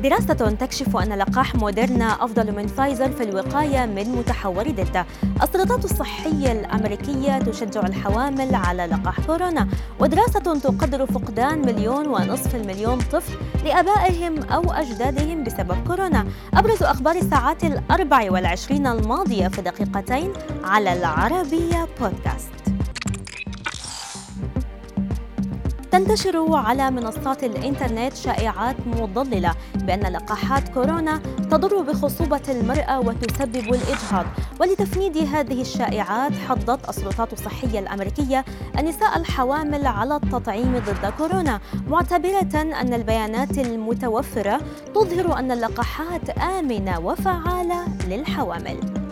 دراسة تكشف أن لقاح موديرنا أفضل من فايزر في الوقاية من متحور دلتا. السلطات الصحية الأمريكية تشجع الحوامل على لقاح كورونا، ودراسة تقدر فقدان مليون ونصف المليون طفل لآبائهم أو أجدادهم بسبب كورونا. أبرز أخبار الساعات الأربع والعشرين الماضية في دقيقتين على العربية بودكاست. تنتشر على منصات الإنترنت شائعات مضللة بأن لقاحات كورونا تضر بخصوبة المرأة وتسبب الإجهاض ولتفنيد هذه الشائعات حضت السلطات الصحية الأمريكية النساء الحوامل على التطعيم ضد كورونا معتبرة أن البيانات المتوفرة تظهر أن اللقاحات آمنة وفعالة للحوامل.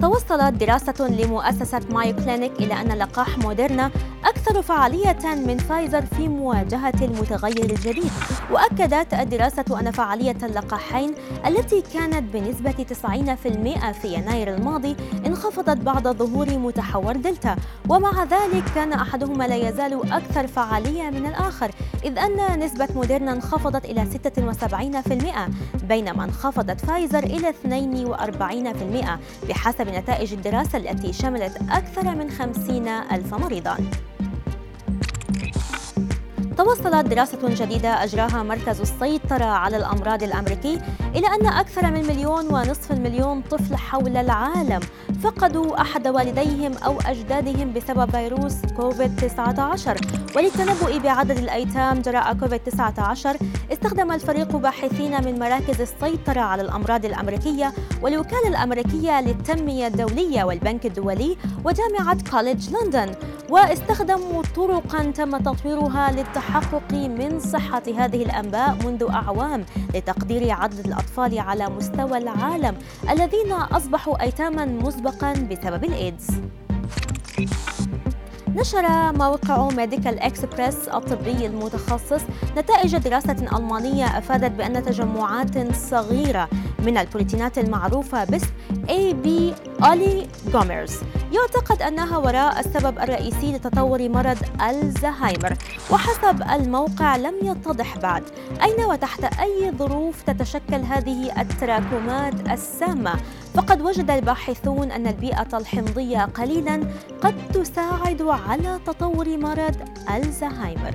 توصلت دراسة لمؤسسة مايو كلينيك إلى أن لقاح موديرنا أكثر فعالية من فايزر في مواجهة المتغير الجديد. وأكدت الدراسة أن فعالية اللقاحين التي كانت بنسبة 90% في يناير الماضي انخفضت بعد ظهور متحور دلتا. ومع ذلك كان أحدهما لا يزال أكثر فعالية من الآخر إذ أن نسبة موديرنا انخفضت إلى 76% بينما انخفضت فايزر إلى 42% بحسب نتائج الدراسة التي شملت أكثر من 50 ألف مريضاً. توصلت دراسة جديدة أجراها مركز السيطرة على الأمراض الأمريكي إلى أن أكثر من مليون ونصف المليون طفل حول العالم فقدوا أحد والديهم أو أجدادهم بسبب فيروس كوفيد-19 وللتنبؤ بعدد الأيتام جراء كوفيد-19 استخدم الفريق باحثين من مراكز السيطرة على الأمراض الأمريكية والوكالة الأمريكية للتنمية الدولية والبنك الدولي وجامعة كوليدج لندن واستخدموا طرقا تم تطويرها للتحقق من صحة هذه الأنباء منذ أعوام لتقدير عدد الأطفال على مستوى العالم الذين أصبحوا أيتاما مسبقا بسبب الإيدز. نشر موقع ميديكال اكسبريس الطبي المتخصص نتائج دراسة ألمانية أفادت بأن تجمعات صغيرة من البروتينات المعروفة باسم AB أوليغوميرز يعتقد أنها وراء السبب الرئيسي لتطور مرض الزهايمر. وحسب الموقع لم يتضح بعد. أين وتحت أي ظروف تتشكل هذه التراكمات السامة؟ فقد وجد الباحثون أن البيئة الحمضية قليلا قد تساعد على تطور مرض الزهايمر.